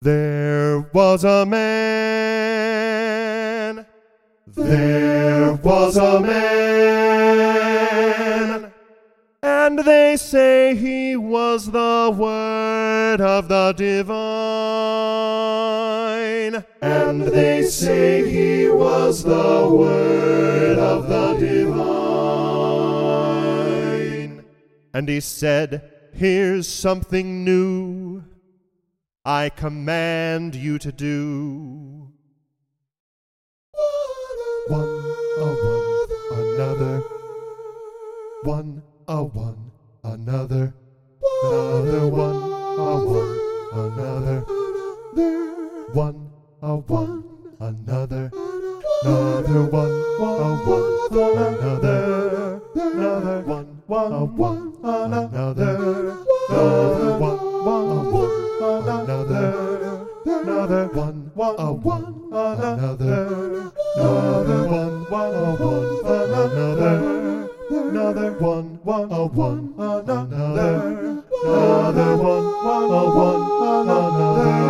There was a man. There was a man. And they say he was the Word of the Divine. And they say he was the Word of the Divine. And he said, Here's something new. I command you to do. One, a one, another. One, a one, another. Another one, a one, another. One, a one, another. Another one, a one, another. Another one, a one, another. Another one, one another, another one, one, a one, another, another one, one, a one, another, another one, one, a one, another, another one, one, a one, another.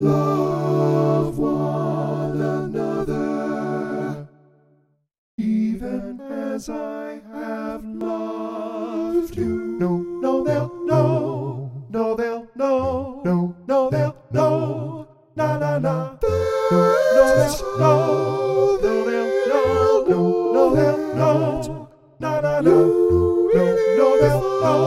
Love one another, even as I have loved you. No, no, they'll know. No, they'll know. No, no, they'll know. Na na na. No, no, they'll know. No, they'll know. No, no, they'll know. Na na na. No, no, they'll know.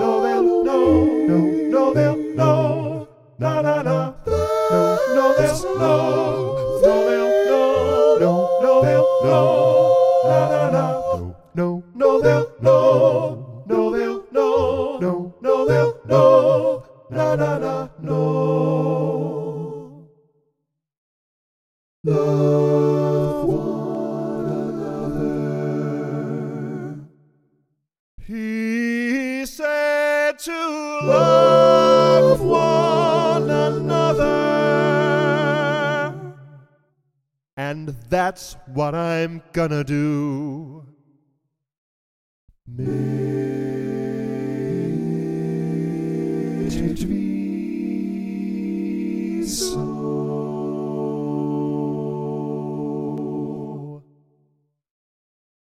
No, they'll know. No, no, they'll know. Na na na. No, no, they'll know. No, they'll know. No, no, they'll know. Na na na. No, no, they'll know. No, they'll know. No, no, they'll know. Na na na. No. Love one another. He said to love one another. And that's what I'm gonna do. It be so.